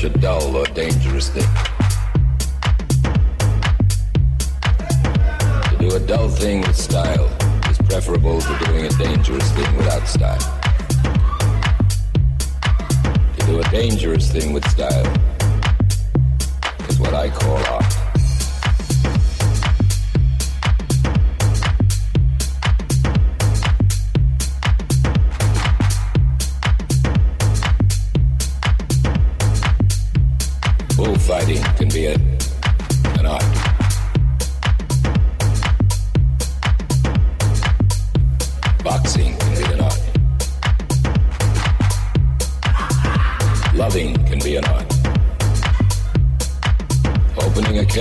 To approach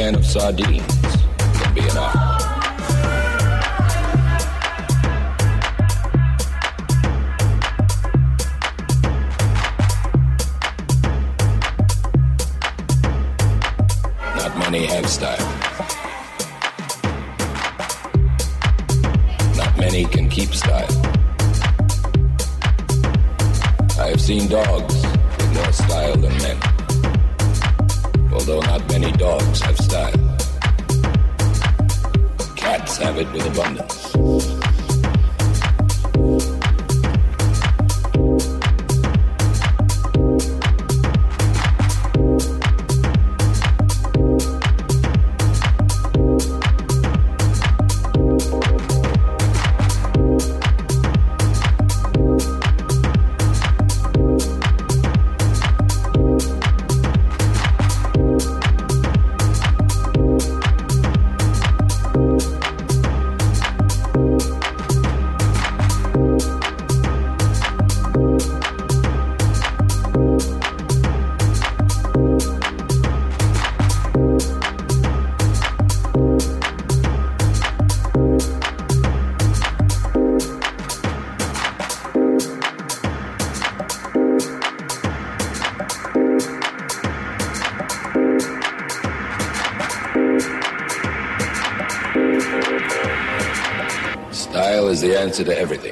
can of sardines can be. Not many have style. Not many can keep style. I have seen dogs with more style than men. Although not many dogs have style. Cats have it with abundance. To everything.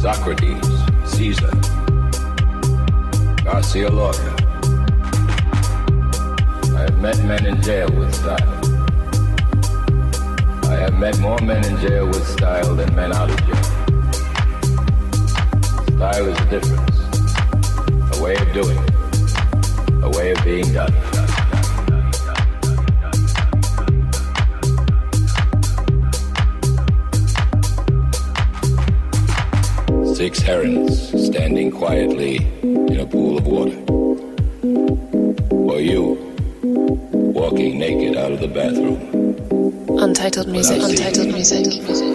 Socrates. Caesar. Garcia Lorca. I have met men in jail with style. I have met more men in jail with style than men out of jail. Style is a difference, a way of doing, a way of being done. Six herons standing quietly in a pool of water. Or you, walking naked out of the bathroom. Untitled music. Untitled music.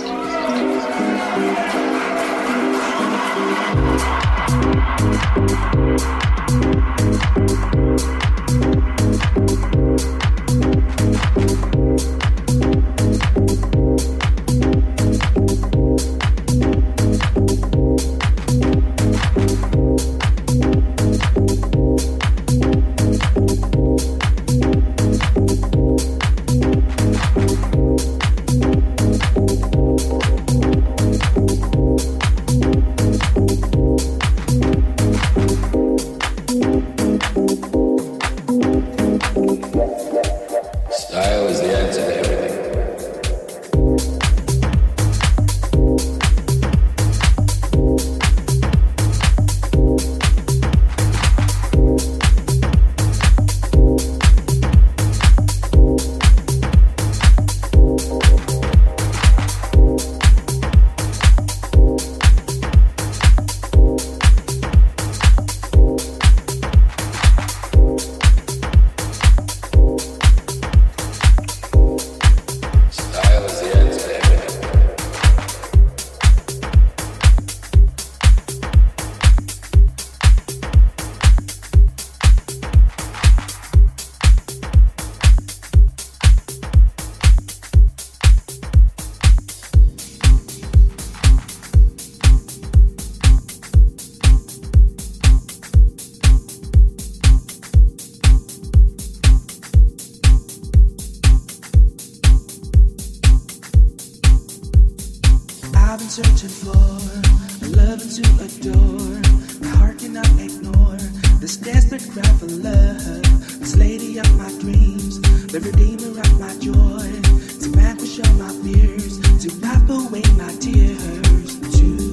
cannot ignore this desperate cry for love. This lady of my dreams, the redeemer of my joy, to vanquish all my fears, to wipe away my tears. To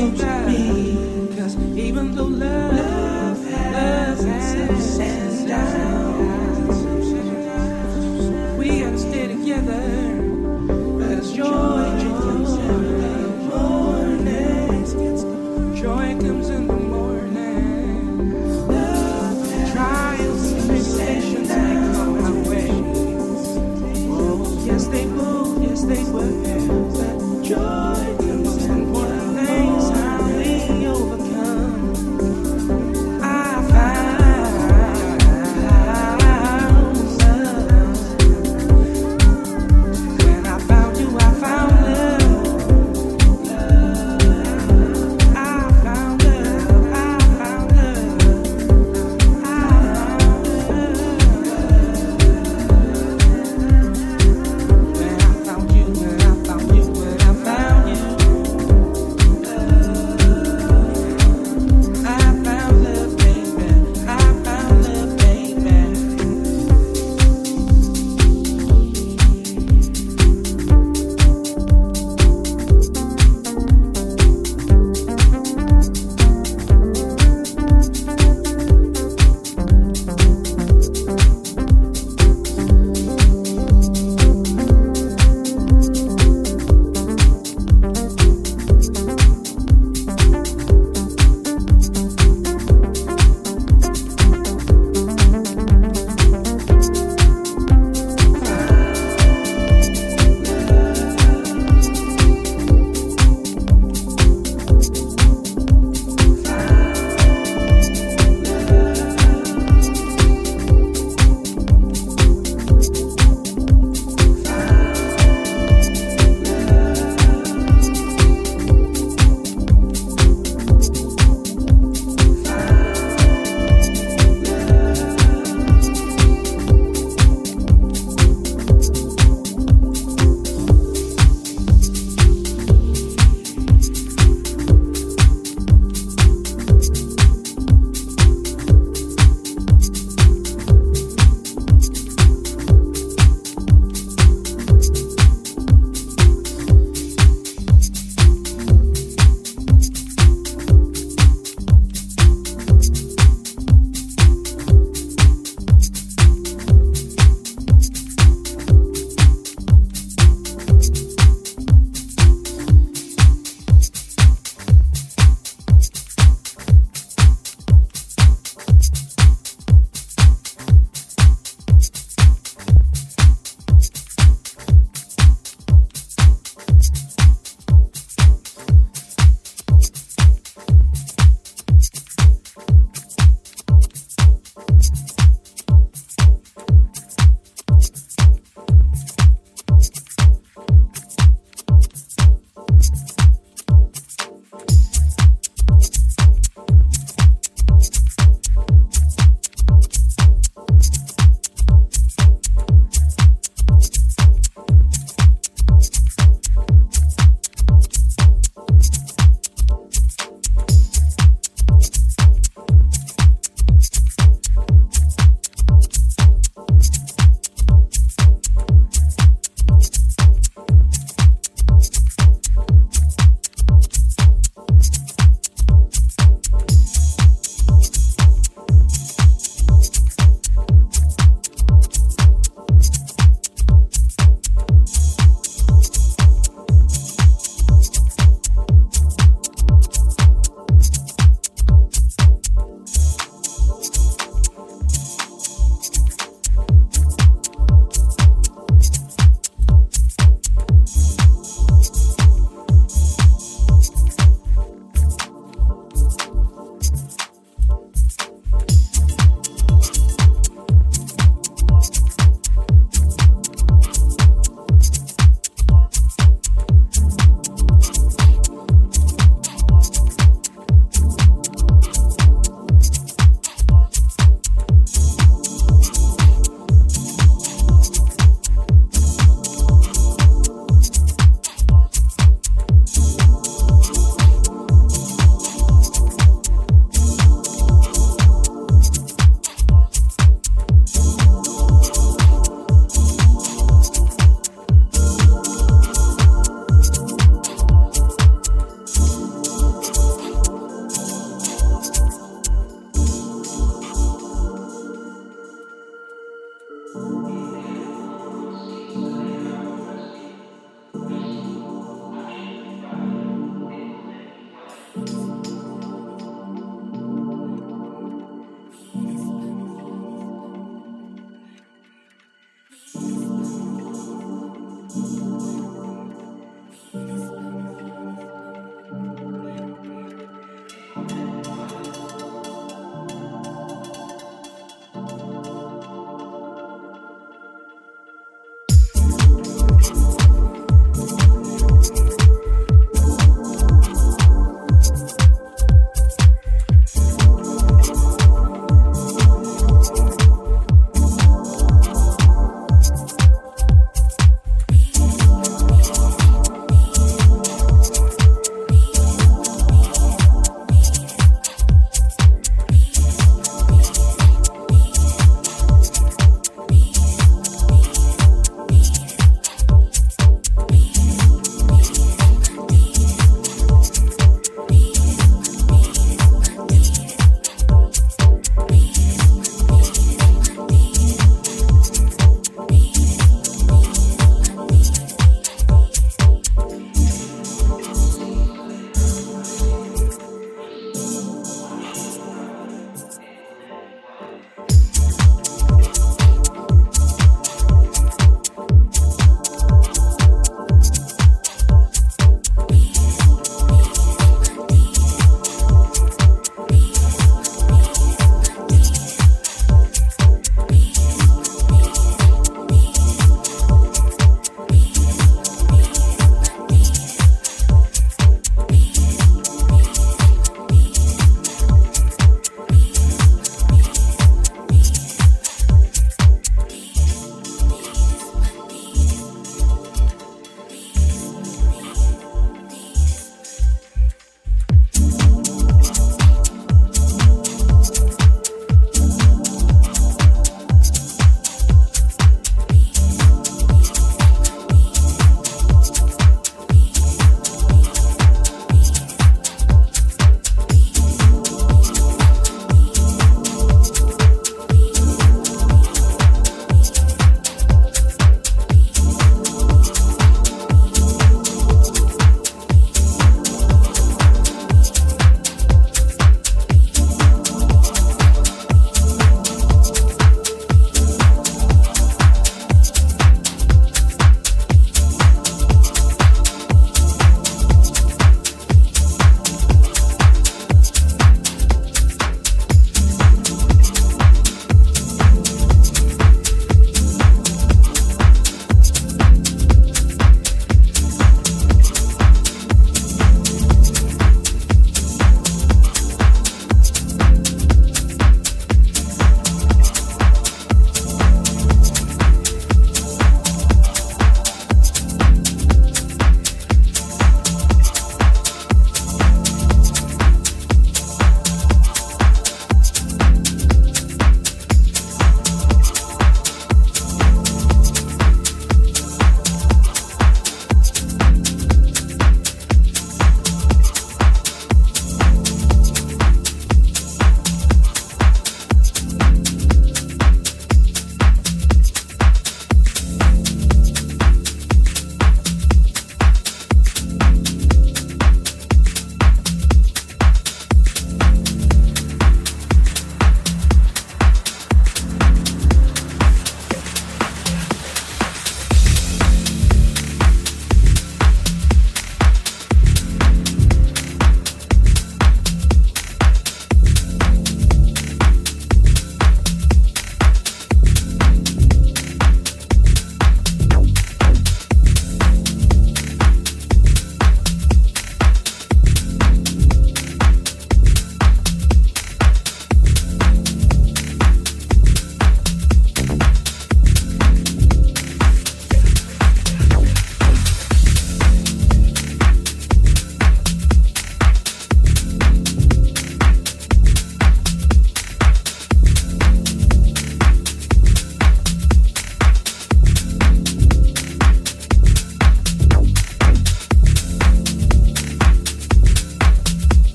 shows.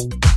you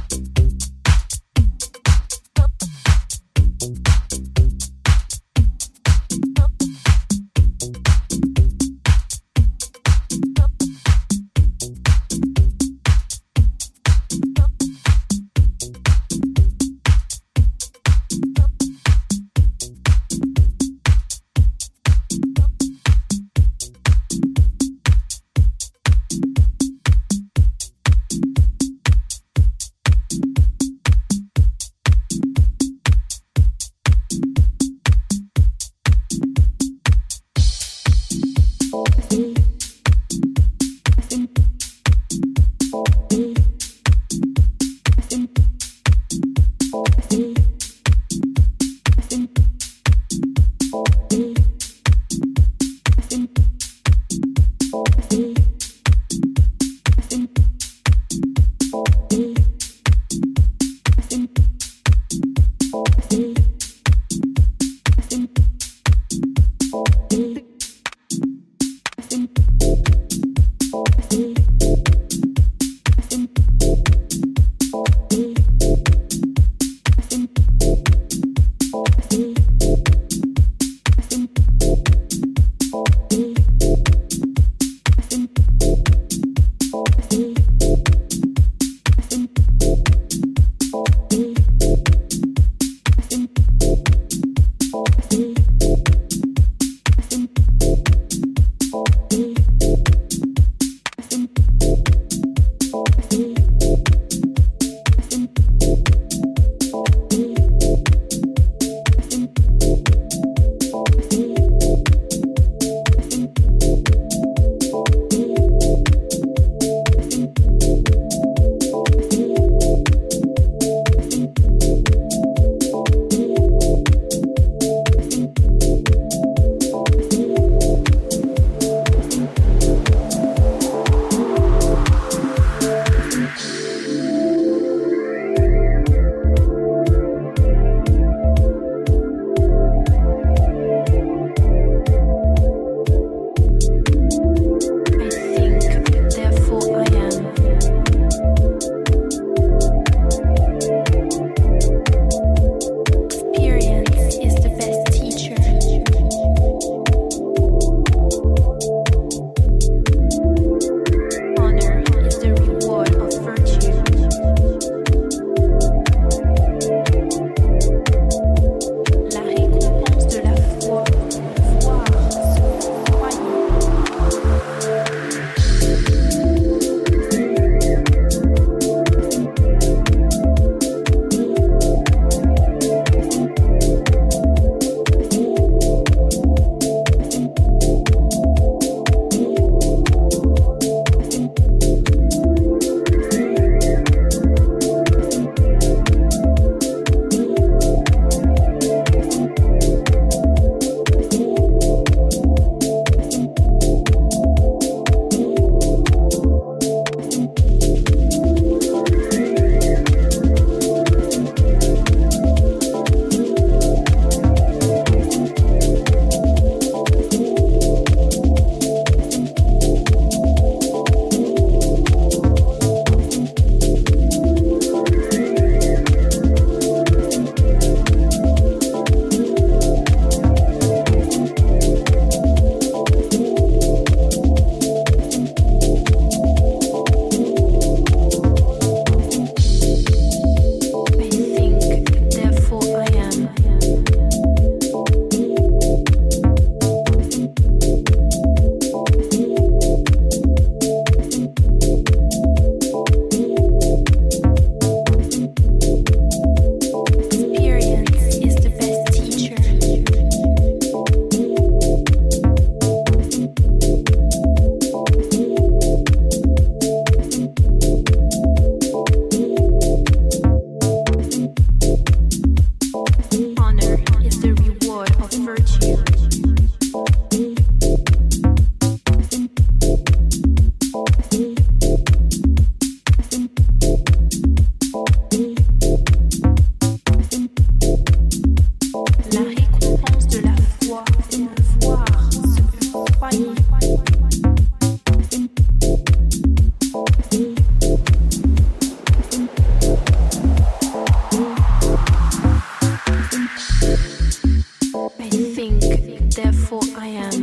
I am.